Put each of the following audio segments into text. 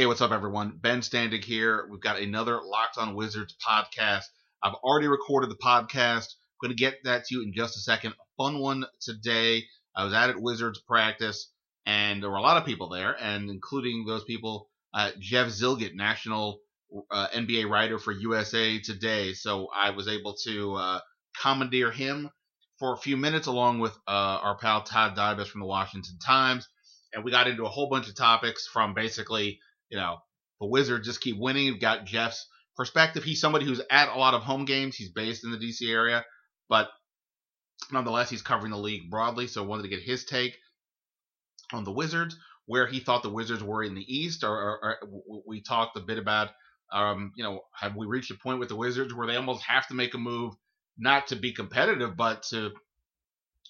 Hey, what's up, everyone? Ben Standig here. We've got another Locked on Wizards podcast. I've already recorded the podcast. I'm going to get that to you in just a second. A fun one today. I was at Wizards practice, and there were a lot of people there, and including those people, uh, Jeff Zillgitt, national uh, NBA writer for USA Today. So I was able to uh, commandeer him for a few minutes, along with uh, our pal Todd Dybas from the Washington Times, and we got into a whole bunch of topics from basically you know, the Wizards just keep winning. You've got Jeff's perspective. He's somebody who's at a lot of home games. He's based in the DC area, but nonetheless, he's covering the league broadly. So wanted to get his take on the Wizards, where he thought the Wizards were in the East, or, or, or we talked a bit about, um, you know, have we reached a point with the Wizards where they almost have to make a move, not to be competitive, but to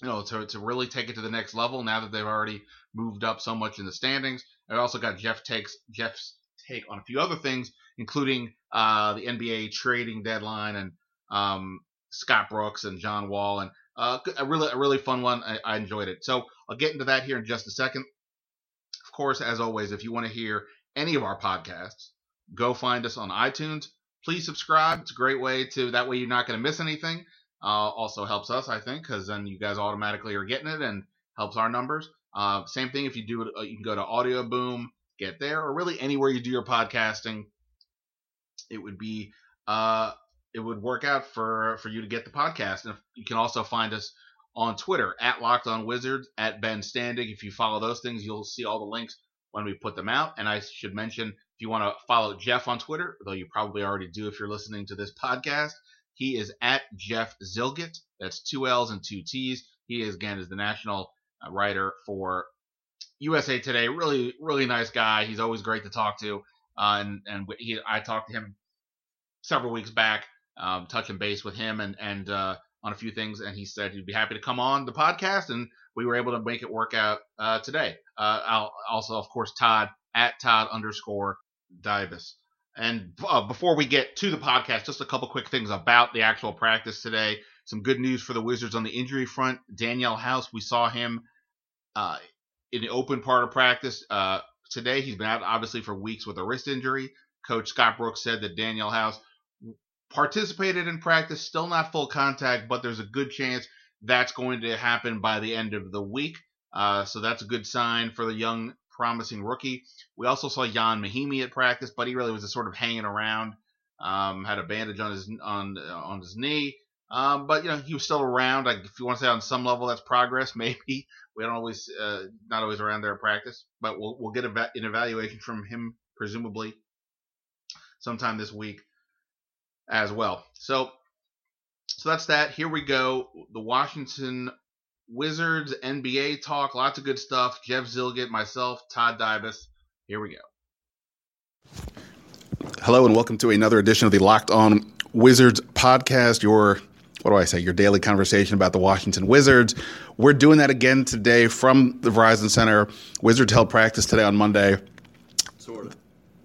you know, to, to really take it to the next level now that they've already moved up so much in the standings. I also got Jeff takes Jeff's take on a few other things, including uh, the NBA trading deadline and um, Scott Brooks and John Wall, and uh, a really a really fun one. I, I enjoyed it. So I'll get into that here in just a second. Of course, as always, if you want to hear any of our podcasts, go find us on iTunes. Please subscribe. It's a great way to that way you're not going to miss anything. Uh, also helps us, I think, because then you guys automatically are getting it and helps our numbers. Uh, same thing if you do it, uh, you can go to Audio Boom, get there, or really anywhere you do your podcasting. It would be, uh, it would work out for for you to get the podcast. And if, you can also find us on Twitter at Locked On Wizards at Ben Standig. If you follow those things, you'll see all the links when we put them out. And I should mention, if you want to follow Jeff on Twitter, though you probably already do if you're listening to this podcast, he is at Jeff Zillgitt. That's two L's and two T's. He is again is the national uh, writer for USA Today. Really, really nice guy. He's always great to talk to. Uh, and and he, I talked to him several weeks back, um, touching base with him and and uh, on a few things, and he said he'd be happy to come on the podcast, and we were able to make it work out uh, today. Uh, I'll also, of course, Todd at Todd underscore Dybas. And uh, before we get to the podcast, just a couple quick things about the actual practice today. Some good news for the Wizards on the injury front. Danuel House, we saw him uh, in the open part of practice uh, today. He's been out obviously for weeks with a wrist injury. Coach Scott Brooks said that Danuel House participated in practice, still not full contact, but there's a good chance that's going to happen by the end of the week. Uh, so that's a good sign for the young, promising rookie. We also saw Ian Mahinmi at practice, but he really was just sort of hanging around. Um, had a bandage on his on on his knee, um, but you know he was still around. Like if you want to say on some level that's progress, maybe we don't always uh, not always around there at practice, but we'll we'll get an evaluation from him presumably sometime this week as well. So so that's that. Here we go. The Washington Wizards NBA talk. Lots of good stuff. Jeff Zillgitt, myself, Todd Dybas. Here we go. Hello and welcome to another edition of the Locked On Wizards podcast. Your what do I say? Your daily conversation about the Washington Wizards. We're doing that again today from the Verizon Center. Wizards held practice today on Monday. Sort of.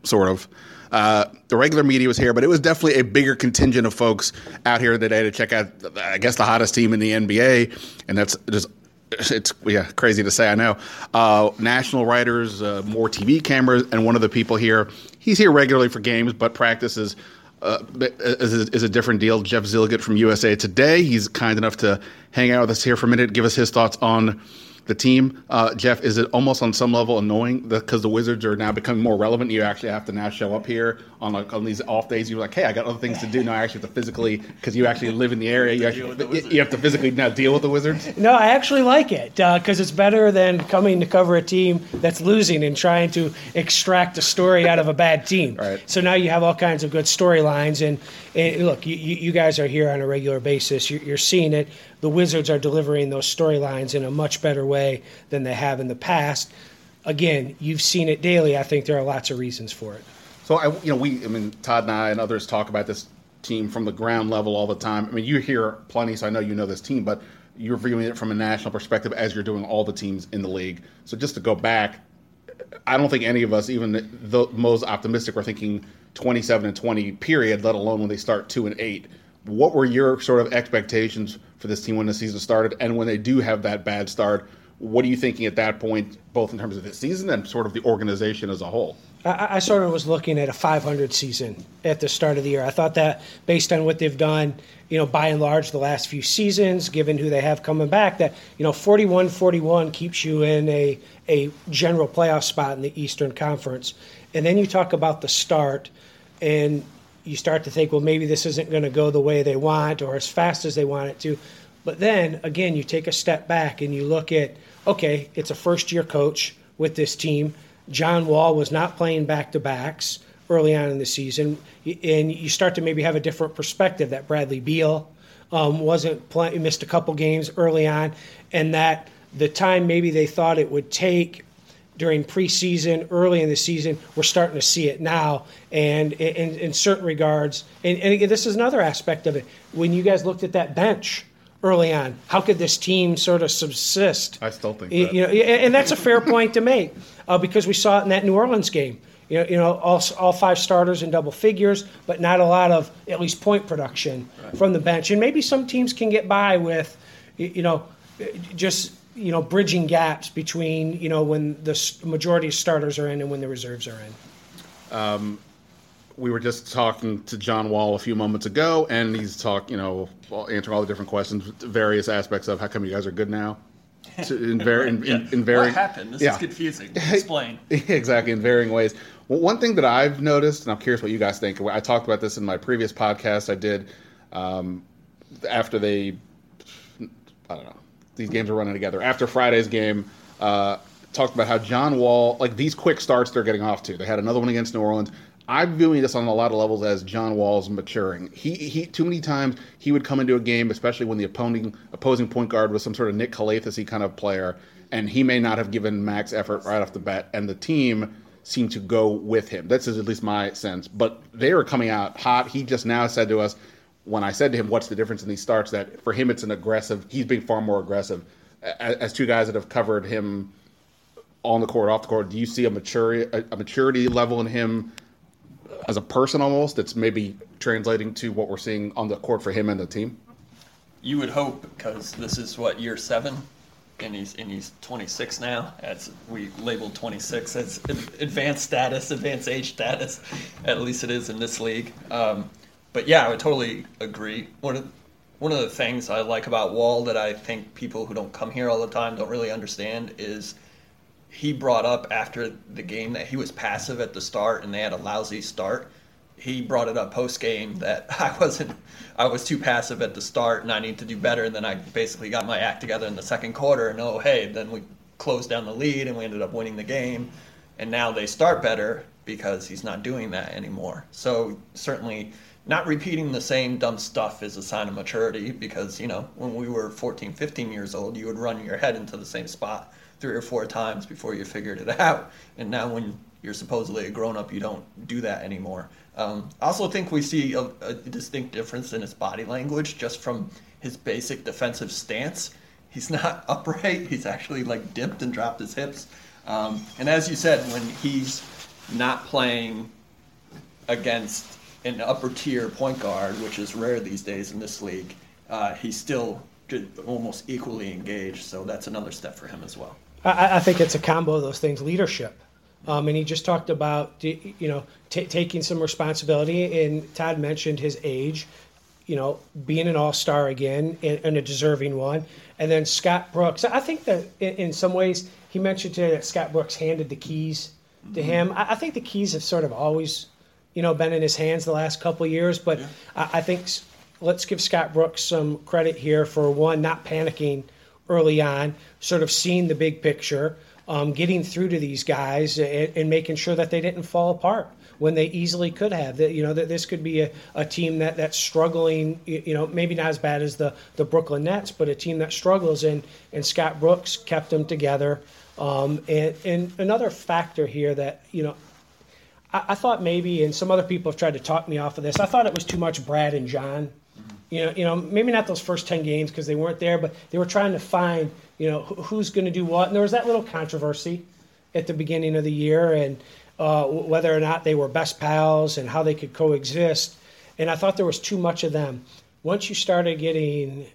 Sort of. Uh, the regular media was here, but it was definitely a bigger contingent of folks out here today to check out, I guess, the hottest team in the NBA, and that's just it's yeah crazy to say I know. Uh, national writers, uh, more TV cameras, and one of the people here. He's here regularly for games, but practices uh, is, is, a different deal. Jeff Zillgitt from USA Today. He's kind enough to hang out with us here for a minute, give us his thoughts on the team. Uh, Jeff, is it almost on some level annoying because the Wizards are now becoming more relevant? You actually have to now show up here on like on these off days. You're like, hey, I got other things to do now. I actually have to physically because you actually live in the area. You actually you have to physically now deal with the Wizards. No, I actually like it because uh, it's better than coming to cover a team that's losing and trying to extract a story out of a bad team. Right. So now you have all kinds of good storylines. And, and look, you, you guys are here on a regular basis. You're, you're seeing it. The Wizards are delivering those storylines in a much better way than they have in the past. Again, you've seen it daily. I think there are lots of reasons for it. So I, you know, we, I mean, Todd and I and others talk about this team from the ground level all the time. I mean, you hear plenty, so I know you know this team, but you're viewing it from a national perspective as you're doing all the teams in the league. So just to go back, I don't think any of us, even the, most optimistic, were thinking 27 and 20 period, let alone when they start two and eight. What were your sort of expectations for this team when the season started, and when they do have that bad start? What are you thinking at that point, both in terms of the season and sort of the organization as a whole? I, sort of was looking at a 500 season at the start of the year. I thought that based on what they've done, you know, by and large, the last few seasons, given who they have coming back, that you know, 41-41 keeps you in a a general playoff spot in the Eastern Conference. And then you talk about the start, and you start to think, well, maybe this isn't going to go the way they want or as fast as they want it to. But then again, you take a step back and you look at, okay, it's a first year coach with this team. John Wall was not playing back to backs early on in the season, and you start to maybe have a different perspective that Bradley Beal um, wasn't playing, missed a couple games early on, and that the time maybe they thought it would take during preseason, early in the season, we're starting to see it now. And in, in certain regards, and, and again, this is another aspect of it. When you guys looked at that bench early on, how could this team sort of subsist? I still think you, that. you know, and that's a fair point to make uh, because we saw it in that New Orleans game. You know, you know, all, all five starters in double figures, but not a lot of at least point production right. from the bench. And maybe some teams can get by with, you know, just you know bridging gaps between you know when the majority of starters are in and when the reserves are in. Um, we were just talking to John Wall a few moments ago, and he's talking, you know, answering all the different questions, various aspects of how come you guys are good now. To, in, ver- in, in, in varying, what happened? This yeah. is confusing. Explain. exactly, in varying ways. Well, one thing that I've noticed, and I'm curious what you guys think. I talked about this in my previous podcast I did um, after they, I don't know, these games are running together. After Friday's game, uh, talked about how John Wall, like these quick starts they're getting off to. They had another one against New Orleans. I'm viewing this on a lot of levels as John Wall's maturing. He he too many times he would come into a game, especially when the opposing opposing point guard was some sort of Nick Calathes kind of player, and he may not have given max effort right off the bat, and the team seemed to go with him. That's at least my sense. But they were coming out hot. He just now said to us, when I said to him, "What's the difference in these starts?" That for him, it's an aggressive. He's being far more aggressive. As, as two guys that have covered him on the court, off the court, do you see a maturity a, a maturity level in him as a person almost that's maybe translating to what we're seeing on the court for him and the team? You would hope because this is what year seven, and he's and he's 26 now. As we labeled 26 as advanced status, advanced age status. At least it is in this league. Um, but yeah, I would totally agree. One of one of the things I like about Wall that I think people who don't come here all the time don't really understand is he brought up after the game that he was passive at the start and they had a lousy start. He brought it up post game that I wasn't, I was too passive at the start and I need to do better. And then I basically got my act together in the second quarter. And oh, hey, then we closed down the lead and we ended up winning the game. And now they start better because he's not doing that anymore. So certainly not repeating the same dumb stuff is a sign of maturity because, you know, when we were 14, 15 years old, you would run your head into the same spot three or four times before you figured it out. And now when you're supposedly a grown up, you don't do that anymore. Um, I also think we see a, a, distinct difference in his body language just from his basic defensive stance. He's not upright. He's actually like dipped and dropped his hips. Um, and as you said, when he's not playing against an upper tier point guard, which is rare these days in this league, uh, he's still almost equally engaged. So that's another step for him as well. I, I think it's a combo of those things. Leadership. Um, and he just talked about you know t- taking some responsibility. And Todd mentioned his age. you know, being an All Star again and, and, a deserving one. And then Scott Brooks. I think that in, in, some ways he mentioned today that Scott Brooks handed the keys to mm-hmm. him. I, I, think the keys have sort of always, you know, been in his hands the last couple years. But yeah. I, I think let's give Scott Brooks some credit here for one, not panicking early on, sort of seeing the big picture, um, getting through to these guys, and, and, making sure that they didn't fall apart when they easily could have. That you know that this could be a, a team that that's struggling. You know, maybe not as bad as the the Brooklyn Nets, but a team that struggles. And and Scott Brooks kept them together. Um, and and another factor here that you know. I, I thought maybe, and some other people have tried to talk me off of this. I thought it was too much Brad and John you know, you know, maybe not those first ten games because they weren't there, but they were trying to find, you know, who's going to do what. And there was that little controversy at the beginning of the year, and uh, whether or not they were best pals and how they could coexist. And I thought there was too much of them. Once you started getting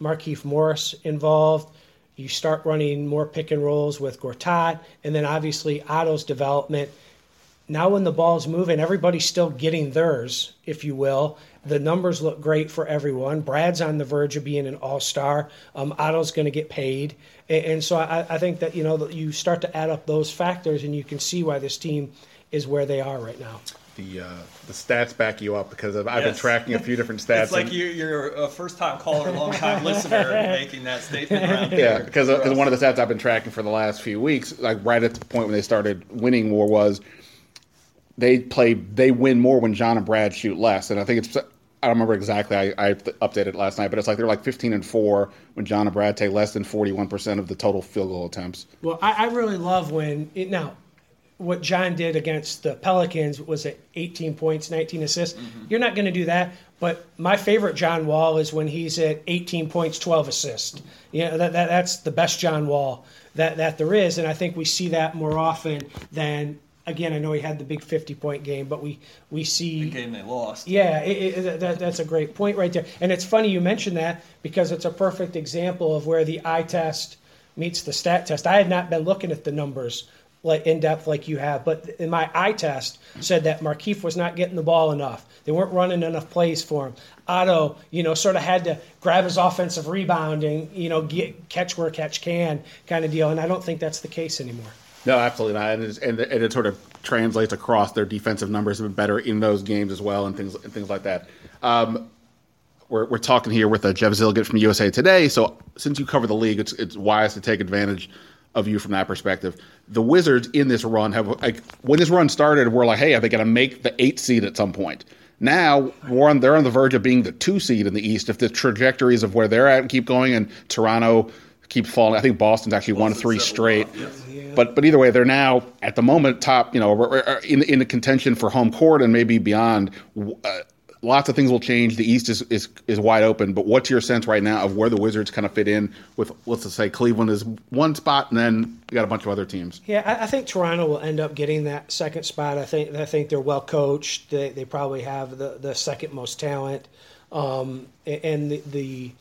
Markieff Morris involved, you start running more pick and rolls with Gortat, and then obviously Otto's development. Now, when the ball's moving, everybody's still getting theirs, if you will. The numbers look great for everyone. Brad's on the verge of being an all star. Um, Otto's going to get paid. And, and so I, I, think that, you know, you start to add up those factors and you can see why this team is where they are right now. The, uh, the stats back you up because I've, I've been tracking a few different stats. it's like you, you're a first time caller, long time listener making that statement. yeah, because uh, one of the stats I've been tracking for the last few weeks, like right at the point when they started winning more, was they play they win more when John and Brad shoot less, and I think it's I don't remember exactly. I, I updated last night, but it's like they're like 15 and four when John and Brad take less than 41 percent of the total field goal attempts. Well, I, I really love when it, now what John did against the Pelicans was at 18 points, 19 assists. Mm-hmm. You're not going to do that. But my favorite John Wall is when he's at 18 points, 12 assists. You know, that, that, that's the best John Wall that, that there is. And I think we see that more often than again, I know he had the big 50 point game, but we, we see. The game they lost. Yeah, it, it, that, that's a great point right there. And it's funny you mentioned that because it's a perfect example of where the eye test meets the stat test. I had not been looking at the numbers like in depth like you have, but in my eye test said that Markieff was not getting the ball enough. They weren't running enough plays for him. Otto, you know, sort of had to grab his offensive rebounding, you know, get catch where catch can kind of deal. And I don't think that's the case anymore. No, absolutely not. And, and, and, it sort of translates across their defensive numbers have been better in those games as well, and things and things like that. Um, we're, we're talking here with uh, Jeff Zillgitt from USA Today. So since you cover the league, it's it's wise to take advantage of you from that perspective. The Wizards in this run have like when this run started, we're like, hey, are they going to make the eight seed at some point? Now we're on, they're on the verge of being the two seed in the East if the trajectories of where they're at keep going, and Toronto keeps falling. I think Boston's actually Boston won three straight. But but either way, they're now at the moment top. You know, in in the contention for home court and maybe beyond. Uh, lots of things will change. The East is, is is wide open. But what's your sense right now of where the Wizards kind of fit in with let's just say Cleveland is one spot, and then you got a bunch of other teams. Yeah, I, I think Toronto will end up getting that second spot. I think I think they're well coached. They they probably have the the second most talent, um, and the, the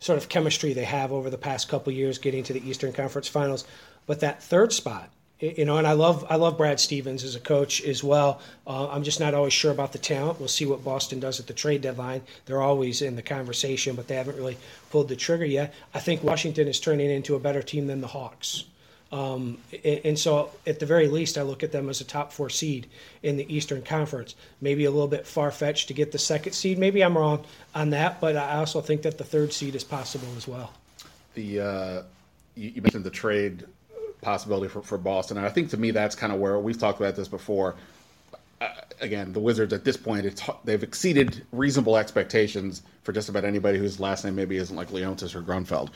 sort of chemistry they have over the past couple years getting to the Eastern Conference Finals. But that third spot, you know, and I love I love Brad Stevens as a coach as well. Uh, I'm just not always sure about the talent. We'll see what Boston does at the trade deadline. They're always in the conversation, but they haven't really pulled the trigger yet. I think Washington is turning into a better team than the Hawks. Um, and so, at the very least, I look at them as a top four seed in the Eastern Conference. Maybe a little bit far fetched to get the second seed. Maybe I'm wrong on that, but I also think that the third seed is possible as well. The uh, you mentioned the trade possibility for, for Boston. And I think to me, that's kind of where we've talked about this before. Uh, again, the Wizards at this point, they've exceeded reasonable expectations for just about anybody whose last name maybe isn't like Leonsis or Grunfeld.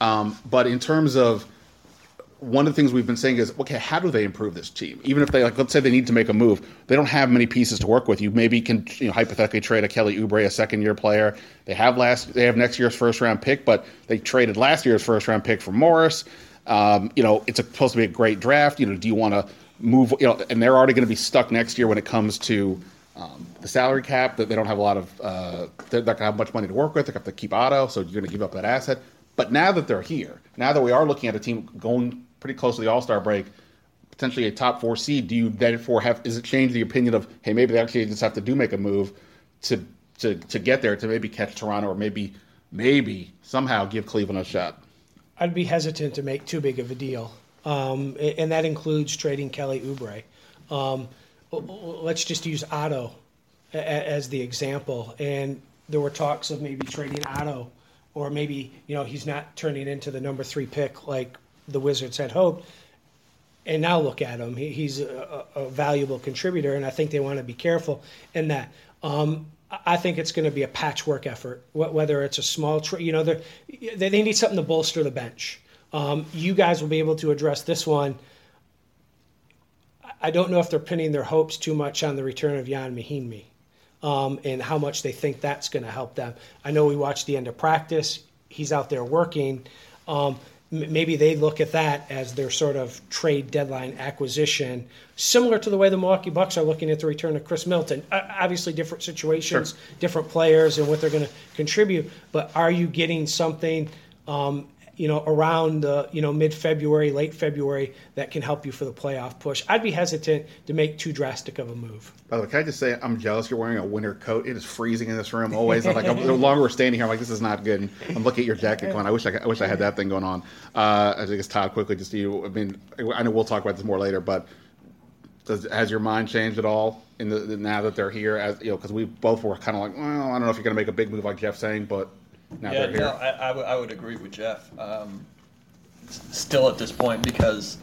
Um, but in terms of one of the things we've been saying is, okay, how do they improve this team? Even if they, like, let's say they need to make a move, they don't have many pieces to work with. You maybe can, you know, hypothetically trade a Kelly Oubre, a second-year player. They have last, they have next year's first-round pick, but they traded last year's first-round pick for Morris. Um, you know, it's supposed to be a great draft. You know, do you want to move? You know, and they're already going to be stuck next year when it comes to um, the salary cap. That they don't have a lot of. Uh, they're not going to have much money to work with. They have to keep Otto, so you're going to give up that asset. But now that they're here, now that we are looking at a team going pretty close to the All Star break, potentially a top four seed, do you therefore have? Is it change the opinion of hey, maybe they actually just have to do make a move to to to get there to maybe catch Toronto or maybe maybe somehow give Cleveland a shot? I'd be hesitant to make too big of a deal, um, and that includes trading Kelly Oubre. Um, let's just use Otto as the example. And there were talks of maybe trading Otto, or maybe you know he's not turning into the number three pick like the Wizards had hoped. And now look at him; he, he's a, a, valuable contributor, and I think they want to be careful in that. Um, I think it's going to be a patchwork effort, whether it's a small, tra- you know, they they need something to bolster the bench. Um, you guys will be able to address this one. I don't know if they're pinning their hopes too much on the return of Ian Mahinmi um, and how much they think that's going to help them. I know we watched the end of practice. He's out there working. Um, maybe they look at that as their sort of trade deadline acquisition, similar to the way the Milwaukee Bucks are looking at the return of Khris Middleton. obviously, different situations, sure. different players, and what they're going to contribute. But are you getting something? Um, you know, around the you know mid February, late February, that can help you for the playoff push. I'd be hesitant to make too drastic of a move. By the way, can I just say I'm jealous you're wearing a winter coat. It is freezing in this room always. I'm like the longer we're standing here, I'm like this is not good. I'm looking at your jacket going. I wish I, I wish I had that thing going on. Uh, I it's Todd quickly just you. I mean, I know we'll talk about this more later, but does, has your mind changed at all in the, now that they're here? As you know, because we both were kind of like, well, I don't know if you're going to make a big move like Jeff saying, but now yeah, no, I, I, w- I would agree with Jeff. Um, still at this point because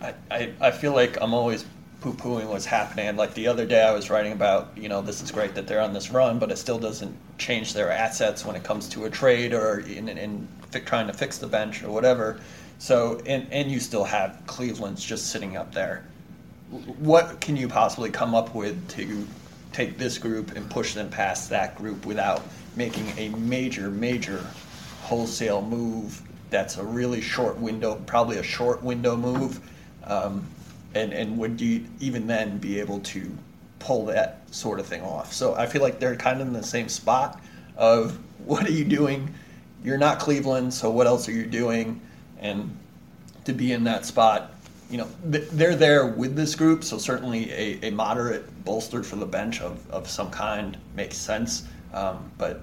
I, I, I feel like I'm always poo pooing what's happening. Like the other day, I was writing about, you know, this is great that they're on this run, but it still doesn't change their assets when it comes to a trade or in, in trying to fix the bench or whatever. So, and, and you still have Cleveland's just sitting up there. What can you possibly come up with to take this group and push them past that group without making a major, major wholesale move that's a really short window, probably a short window move. Um, and, and would you even then be able to pull that sort of thing off? So I feel like they're kind of in the same spot of what are you doing? You're not Cleveland, so what else are you doing? And to be in that spot, you know, they're there with this group, so certainly a, a moderate bolstered for the bench of, of some kind makes sense. Um, but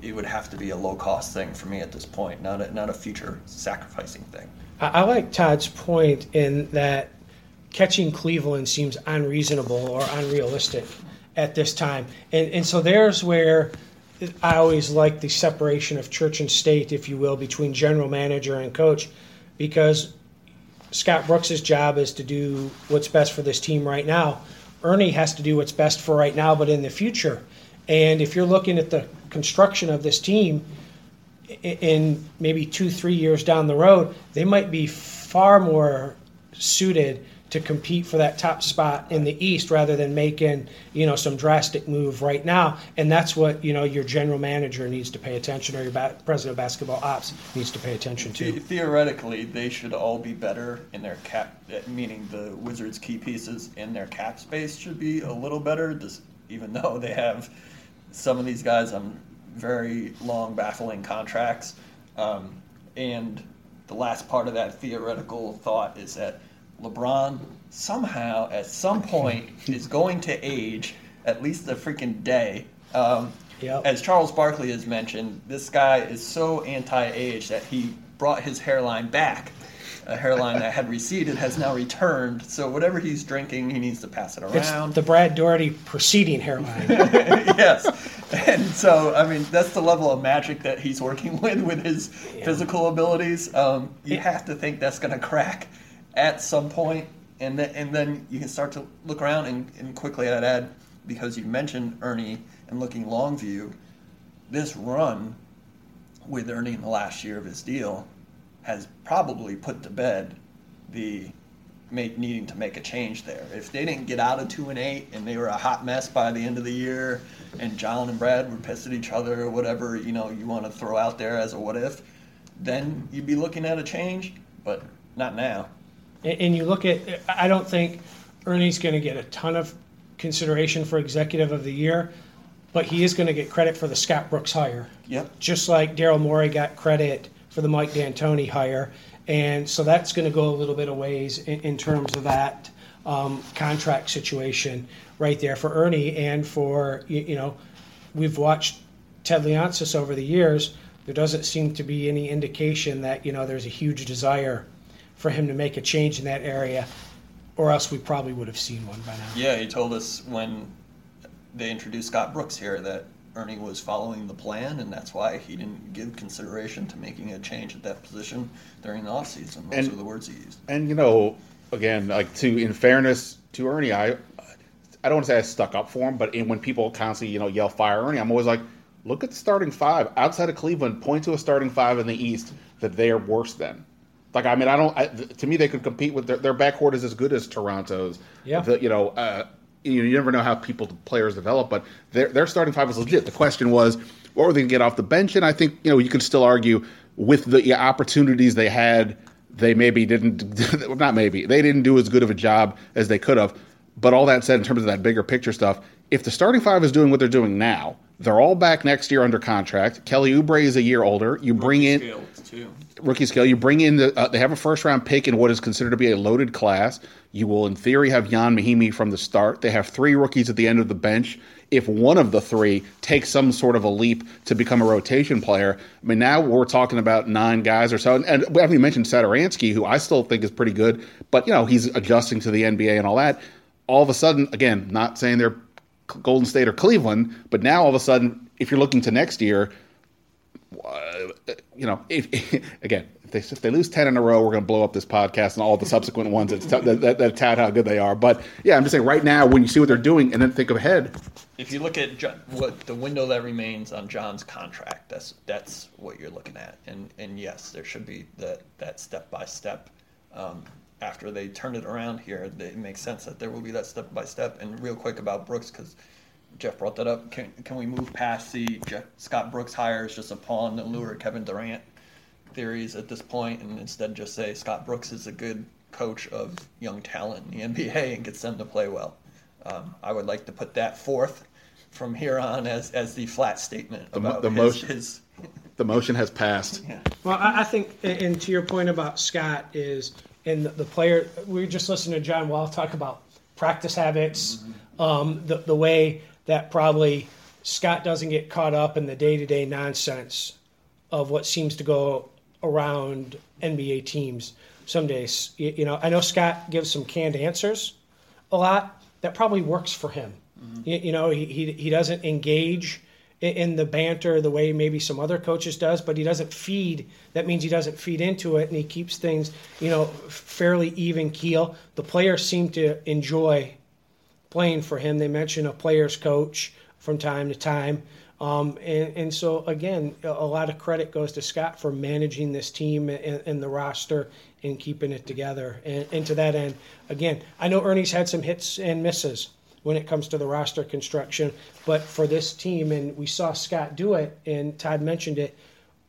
it would have to be a low cost thing for me at this point, not a, not a future sacrificing thing. I, like Todd's point in that catching Cleveland seems unreasonable or unrealistic at this time. And, and so there's where I always like the separation of church and state, if you will, between general manager and coach, because Scott Brooks' job is to do what's best for this team right now. Ernie has to do what's best for right now, but in the future. And if you're looking at the construction of this team in maybe two, three years down the road, they might be far more suited to compete for that top spot in the East rather than making you know some drastic move right now. And that's what you know your general manager needs to pay attention, or your ba- president of basketball ops needs to pay attention to. Theoretically, they should all be better in their cap, meaning the Wizards' key pieces in their cap space should be a little better, just even though they have some of these guys on very long, baffling contracts. Um, and the last part of that theoretical thought is that LeBron somehow, at some point, is going to age at least a freaking day. Um, yep. As Charles Barkley has mentioned, this guy is so anti-age that he brought his hairline back a hairline that had receded has now returned. So whatever he's drinking, he needs to pass it around. It's the Brad Daugherty preceding hairline. yes, and so I mean that's the level of magic that he's working with with his yeah. physical abilities. Um, you it, have to think that's going to crack at some point, and then and then you can start to look around and, and quickly I'd add because you mentioned Ernie and looking long view, this run with Ernie in the last year of his deal has probably put to bed the make, needing to make a change there. If they didn't get out of two and eight and they were a hot mess by the end of the year, and John and Brad were pissed at each other or whatever you know you want to throw out there as a what if, then you'd be looking at a change, but not now. And you look at, I don't think Ernie's going to get a ton of consideration for executive of the year, but he is going to get credit for the Scott Brooks hire. Yep. Just like Daryl Morey got credit for the Mike D'Antoni hire. And so that's going to go a little bit of ways in, in terms of that um, contract situation right there for Ernie and for, you, you know, we've watched Ted Leonsis over the years, there doesn't seem to be any indication that you know there's a huge desire for him to make a change in that area, or else we probably would have seen one by now. Yeah, he told us when they introduced Scott Brooks here that Ernie was following the plan, and that's why he didn't give consideration to making a change at that position during the offseason. Those And- are the words he used. And you know, again, like to in fairness to Ernie, I I don't want to say I stuck up for him, but in, when people constantly you know yell fire Ernie, I'm always like, look at the starting five outside of Cleveland. Point to a starting five in the East that they are worse than. Like I mean, I don't. I, to me, they could compete with their their backcourt is as good as Toronto's. Yeah. The, you know, uh, you, you never know how people players develop, but their their starting five was legit. The question was, what were they going to get off the bench? And I think you know you could still argue with the opportunities they had, they maybe didn't. not maybe they didn't do as good of a job as they could have. But all that said, in terms of that bigger picture stuff, if the starting five is doing what they're doing now, they're all back next year under contract. Kelly Oubre is a year older. You bring in too. Rookie scale. You bring in the uh, they have a first round pick in what is considered to be a loaded class. You will, in theory, have Ian Mahinmi from the start. They have three rookies at the end of the bench. If one of the three takes some sort of a leap to become a rotation player, I mean, now we're talking about nine guys or so. And, and we haven't mentioned Satoransky, who I still think is pretty good, but you know he's adjusting to the NBA and all that. All of a sudden, again, not saying they're Golden State or Cleveland, but now all of a sudden, if you're looking to next year, you know, if, again, if they, if they lose 10 in a row, we're going to blow up this podcast and all the subsequent ones that, that, that, that tout how good they are. But yeah, I'm just saying right now, when you see what they're doing and then think ahead, If you look at Jo- what the window that remains on John's contract, that's that's what you're looking at. And and yes, there should be that that step by step. Um, after they turn it around here, it makes sense that there will be that step by step. And real quick about Brooks, because Jeff brought that up. Can can we move past the Jeff, Scott Brooks hire is just a pawn to lure Kevin Durant theories at this point, and instead just say Scott Brooks is a good coach of young talent in the NBA and gets them to play well. Um, I would like to put that forth from here on as, as the flat statement mo- about the his, motion- his the motion has passed. Well, I, I think, and and to your point about Scott is, and the, the player, we were just listening to John Wall talk about practice habits, um, the, the way that probably Scott doesn't get caught up in the day to day nonsense of what seems to go around NBA teams some days. You, you know, I know Scott gives some canned answers a lot. That probably works for him. Mm-hmm. You, you know, he, he, he doesn't engage i- in the banter the way maybe some other coaches does, but he doesn't feed. That means he doesn't feed into it, and he keeps things, you know, fairly even keel. The players seem to enjoy playing for him. They mention a player's coach from time to time. Um, and, and so, again, a lot of credit goes to Scott for managing this team and, and the roster and keeping it together. And, and to that end, again, I know Ernie's had some hits and misses when it comes to the roster construction, but for this team, and we saw Scott do it, and Todd mentioned it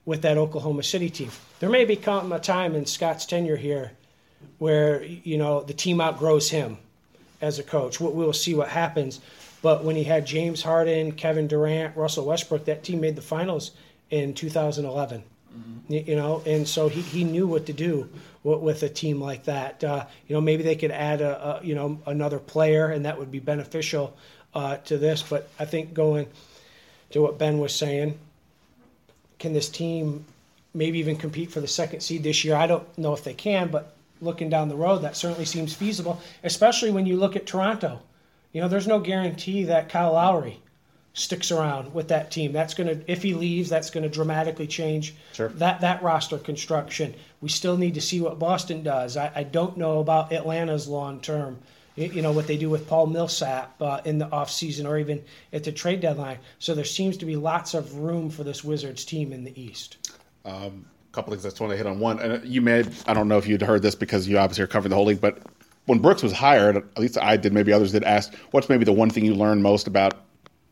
with that Oklahoma City team. There may become a time in Scott's tenure here where, you know, the team outgrows him as a coach. We'll, see what happens. But when he had James Harden, Kevin Durant, Russell Westbrook, that team made the finals in 2011. Y- You know, and so he, he knew what to do with, with a team like that. Uh, you know, maybe they could add a, a you know another player, and that would be beneficial uh, to this. But I think going to what Ben was saying, can this team maybe even compete for the second seed this year? I don't know if they can, but looking down the road, that certainly seems feasible, especially when you look at Toronto. You know, there's no guarantee that Kyle Lowry sticks around with that team. That's going to, if he leaves, that's going to dramatically change Sure. that that roster construction. We still need to see what Boston does. I, I don't know about Atlanta's long term. You you know what they do with Paul Millsap uh, in the offseason or even at the trade deadline. So there seems to be lots of room for this Wizards team in the East. A couple things I just want to hit on. One, and you may, I don't know if you'd heard this because you obviously are covering the whole league, but when Brooks was hired, at least I did, maybe others did, ask, what's maybe the one thing you learned most about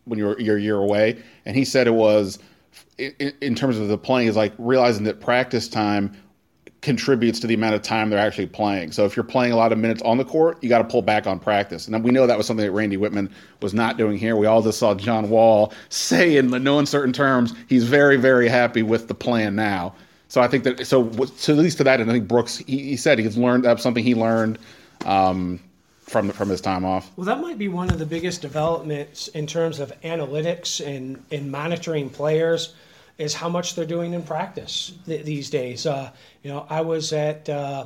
when you were your year away? And he said it was, in, in terms of the playing, is like realizing that practice time contributes to the amount of time they're actually playing. So if you're playing a lot of minutes on the court, you got to pull back on practice. And we know that was something that Randy Wittman was not doing here. We all just saw John Wall say in no uncertain terms he's very, very happy with the plan now. So I think that so so at least to that, and I think Brooks he, he said he's learned that's something he learned. Um, from from his time off. Well, that might be one of the biggest developments in terms of analytics and, and monitoring players is how much they're doing in practice th- these days. Uh, you know, I was at uh,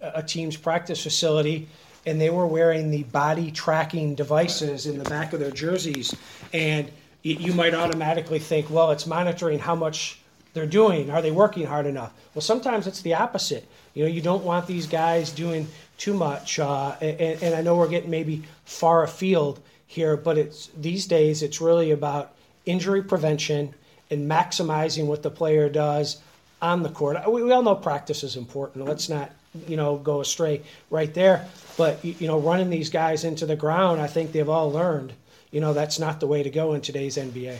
a team's practice facility and they were wearing the body tracking devices in the back of their jerseys. And you might automatically think, well, it's monitoring how much they're doing. Are they working hard enough? Well, sometimes it's the opposite. You know, you don't want these guys doing too much. Uh, and, and I know we're getting maybe far afield here, but it's these days it's really about injury prevention and maximizing what the player does on the court. We, we all know practice is important. Let's not you know go astray right there. But you know, running these guys into the ground, I think they've all learned. You know, that's not the way to go in today's NBA.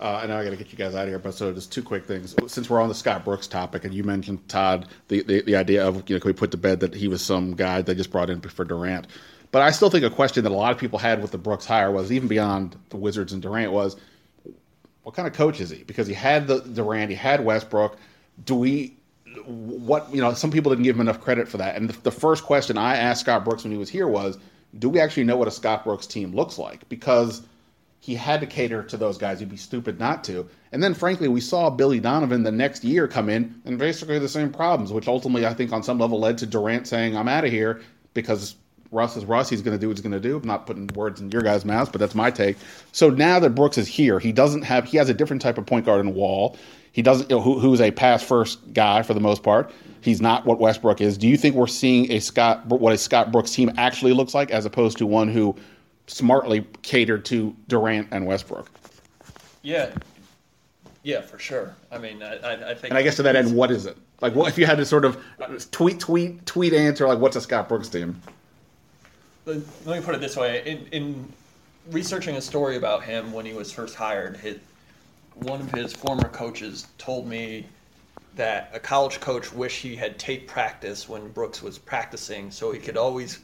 Uh, I know I got to get you guys out of here, but so just two quick things. Since we're on the Scott Brooks topic, and you mentioned Todd, the, the, the idea of you know, can we put to bed that he was some guy they just brought in for Durant? But I still think a question that a lot of people had with the Brooks hire was even beyond the Wizards and Durant was, what kind of coach is he? Because he had the Durant, he had Westbrook. Do we what you know some people didn't give him enough credit for that and the, the, first question i asked scott brooks when he was here was do we actually know what a scott brooks team looks like because he had to cater to those guys. He'd be stupid not to. And then frankly we saw billy donovan the next year come in and basically the same problems which ultimately i think on some level led to durant saying i'm out of here because russ is russ. He's going to do what he's going to do. I'm not putting words in your guys mouths but that's my take. So now that brooks is here he doesn't have he has a different type of point guard in wall. He doesn't, you know, who, who's a pass first guy for the most part. He's not what Westbrook is. Do you think we're seeing a Scott, what a Scott Brooks team actually looks like, as opposed to one who smartly catered to Durant and Westbrook? Yeah, yeah, for sure. I mean, I, I think. And I guess to that end, what is it? Like, what if you had to sort of tweet, tweet, tweet answer? Like, what's a Scott Brooks team? Let me put it this way: in, in researching a story about him when he was first hired, his, one of his former coaches told me that a college coach wished he had tape practice when Brooks was practicing so he could always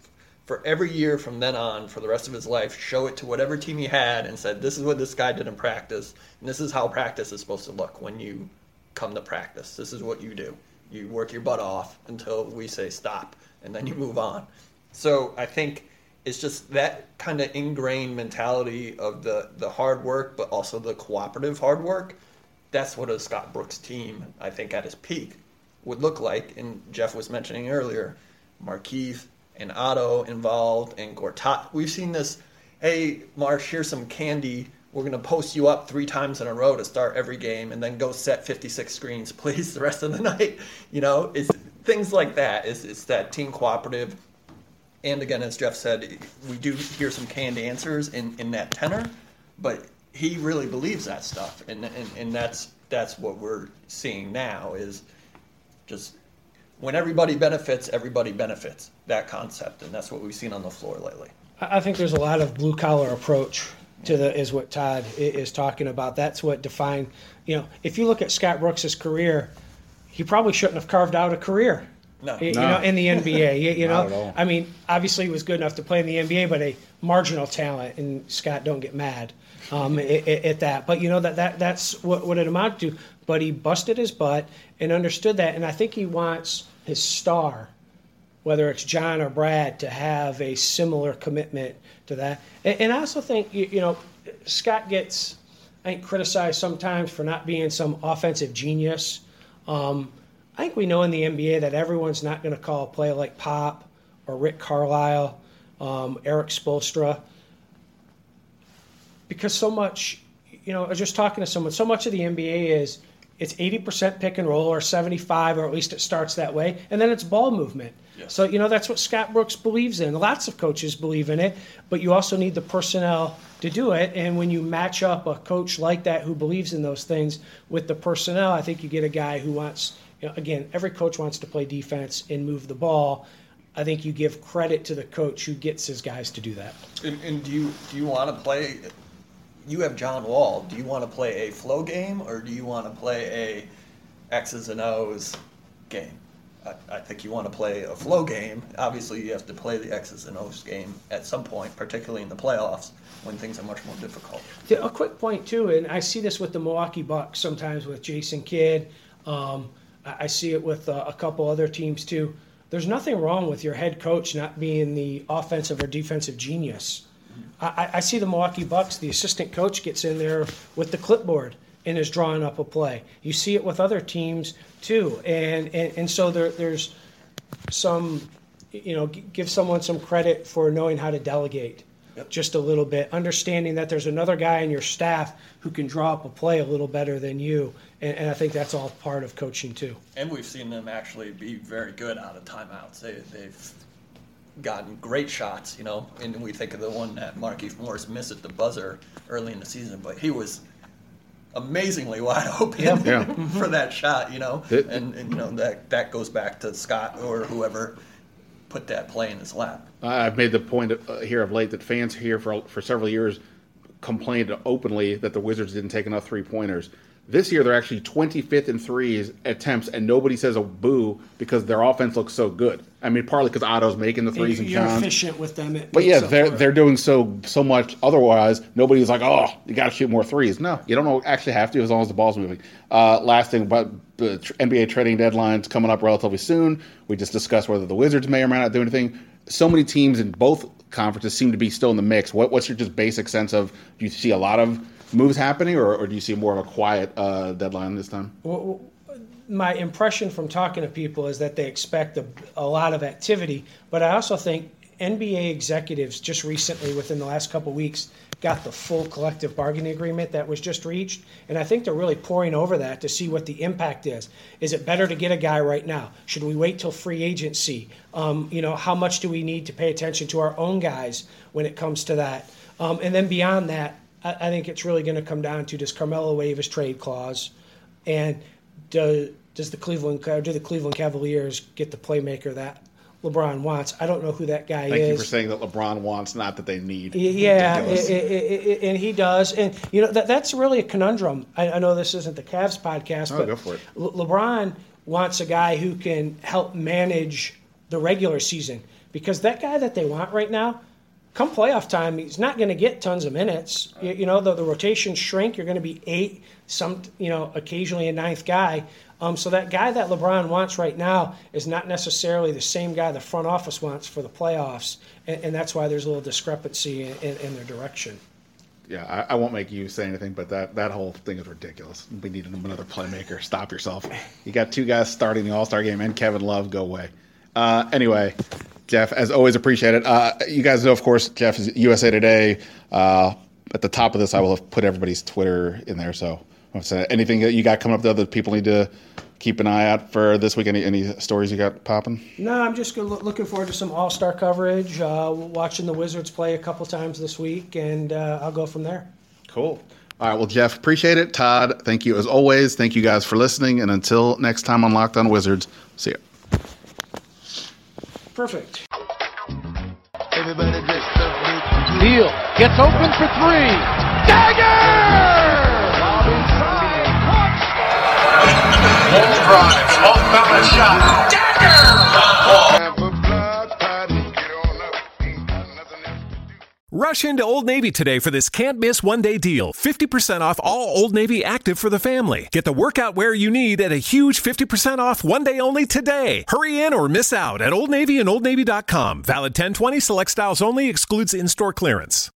for every year from then on for the rest of his life show it to whatever team he had and said this is what this guy did in practice and this is how practice is supposed to look when you come to practice this is what you do you work your butt off until we say stop and then you move on so i think it's just that kind of ingrained mentality of the the hard work, but also the cooperative hard work. That's what a Scott Brooks team, I think, at his peak would look like. And Jeff was mentioning earlier, Markieff and Otto involved, and Gortat. We've seen this. Hey, Marsh, here's some candy. We're going to post you up three times in a row to start every game, and then go set 56 screens, please, the rest of the night. You know, it's things like that. It's, it's that team cooperative and again, as Jeff said, we do hear some canned answers in, in that tenor, but he really believes that stuff, and, and and that's that's what we're seeing now is just when everybody benefits, everybody benefits. That concept, and that's what we've seen on the floor lately. I think there's a lot of blue collar approach to the is what Todd is talking about. That's what defined. You know, if you look at Scott Brooks's career, he probably shouldn't have carved out a career no. You, No. know, in the NBA, you, you know. I mean, obviously he was good enough to play in the NBA, but a marginal talent. And Scott, don't get mad um, at, at that. But you know that, that that's what, what it amounted to. But he busted his butt and understood that, and I think he wants his star, whether it's John or Brad, to have a similar commitment to that. And, and I also think you, you know Scott gets, I think, criticized sometimes for not being some offensive genius. Um, I think we know in the NBA that everyone's not going to call a play like Pop or Rick Carlisle, um, Erik Spoelstra, because so much, you know, I was just talking to someone, so much of the NBA is it's 80% pick and roll or 75, or at least it starts that way, and then it's ball movement. Yes. So, you know, that's what Scott Brooks believes in. Lots of coaches believe in it, but you also need the personnel to do it. And when you match up a coach like that who believes in those things with the personnel, I think you get a guy who wants, you know, again, every coach wants to play defense and move the ball. I think you give credit to the coach who gets his guys to do that. And, and do you do you want to play? You have John Wall. Do you want to play a flow game or do you want to play a X's and O's game? I, I think you want to play a flow game. Obviously, you have to play the X's and O's game at some point, particularly in the playoffs when things are much more difficult. A quick point too, and I see this with the Milwaukee Bucks sometimes with Jason Kidd. Um, I see it with uh, a couple other teams too. there's nothing wrong with your head coach not being the offensive or defensive genius. I, I see the Milwaukee Bucks, the assistant coach gets in there with the clipboard and is drawing up a play. You see it with other teams too. And, and, and so there, there's some, you know, give someone some credit for knowing how to delegate yep. just a little bit, understanding that there's another guy in your staff who can draw up a play a little better than you. And, and I think that's all part of coaching too. And we've seen them actually be very good out of timeouts. They, they've gotten great shots, you know, and we think of the one that Markieff Morris missed at the buzzer early in the season, but he was amazingly wide open yeah. for that shot, you know, it, and, and you know that that goes back to Scott or whoever put that play in his lap. I've made the point uh, here of late that fans here for for several years complained openly that the Wizards didn't take enough three pointers. This year, they're actually 25th in threes attempts, and nobody says a boo because their offense looks so good. I mean, partly because Otto's making the threes and, you're John. efficient with them. but yeah, they're they're doing so so much. Otherwise, nobody's like, oh, you got to shoot more threes. No, you don't actually have to as long as the ball's moving. Uh, last thing, but the NBA trading deadline's coming up relatively soon. We just discussed whether the Wizards may or may not do anything. So many teams in both conferences seem to be still in the mix. What, what's your just basic sense of? Do you see a lot of moves happening, or, or do you see more of a quiet uh, deadline this time? Well, my impression from talking to people is that they expect a, a lot of activity, but I also think NBA executives just recently, within the last couple weeks, got the full collective bargaining agreement that was just reached, and I think they're really poring over that to see what the impact is. Is it better to get a guy right now? Should we wait till free agency? Um, you know, how much do we need to pay attention to our own guys when it comes to that? Um, and then beyond that, I, I think it's really going to come down to does Carmelo waive his trade clause, and do, does the Cleveland do the Cleveland Cavaliers get the playmaker that LeBron wants? I don't know who that guy Thank is. Thank you for saying that LeBron wants, not that they need. Yeah, it, it, it, and he does, and you know that that's really a conundrum. I, I know this isn't the Cavs podcast, oh, but go for it. Le- LeBron wants a guy who can help manage the regular season because that guy that they want right now come playoff time, he's not going to get tons of minutes. You, you know, the, the rotations shrink. You're going to be eight, some, you know, occasionally a ninth guy. Um, so that guy that LeBron wants right now is not necessarily the same guy the front office wants for the playoffs, and, and that's why there's a little discrepancy in, in, in their direction. Yeah, I, I, won't make you say anything, but that, that whole thing is ridiculous. We need another playmaker. Stop yourself. You got two guys starting the All Star game and Kevin Love. Go away. Uh, anyway, Jeff, as always, appreciate it. Uh, you guys know, of course, Jeff is USA Today. Uh, at the top of this, I will have put everybody's Twitter in there. So, anything that you got coming up that other people need to keep an eye out for this week? Any, any stories you got popping? No, I'm just looking forward to some All Star coverage. Uh, watching the Wizards play a couple times this week, and uh, I'll go from there. Cool. All right. Well, Jeff, appreciate it. Todd, thank you as always. Thank you guys for listening. And until next time on Locked On Wizards, see you. Perfect. Everybody Neal gets open for three. Dagger! Long drive, long balance shot. Dagger! Rush into Old Navy today for this can't miss one day deal. 50% off all Old Navy active for the family. Get the workout wear you need at a huge 50% off one day only today. Hurry in or miss out at Old Navy and OldNavy.com. Valid 1020 select styles only excludes in store clearance.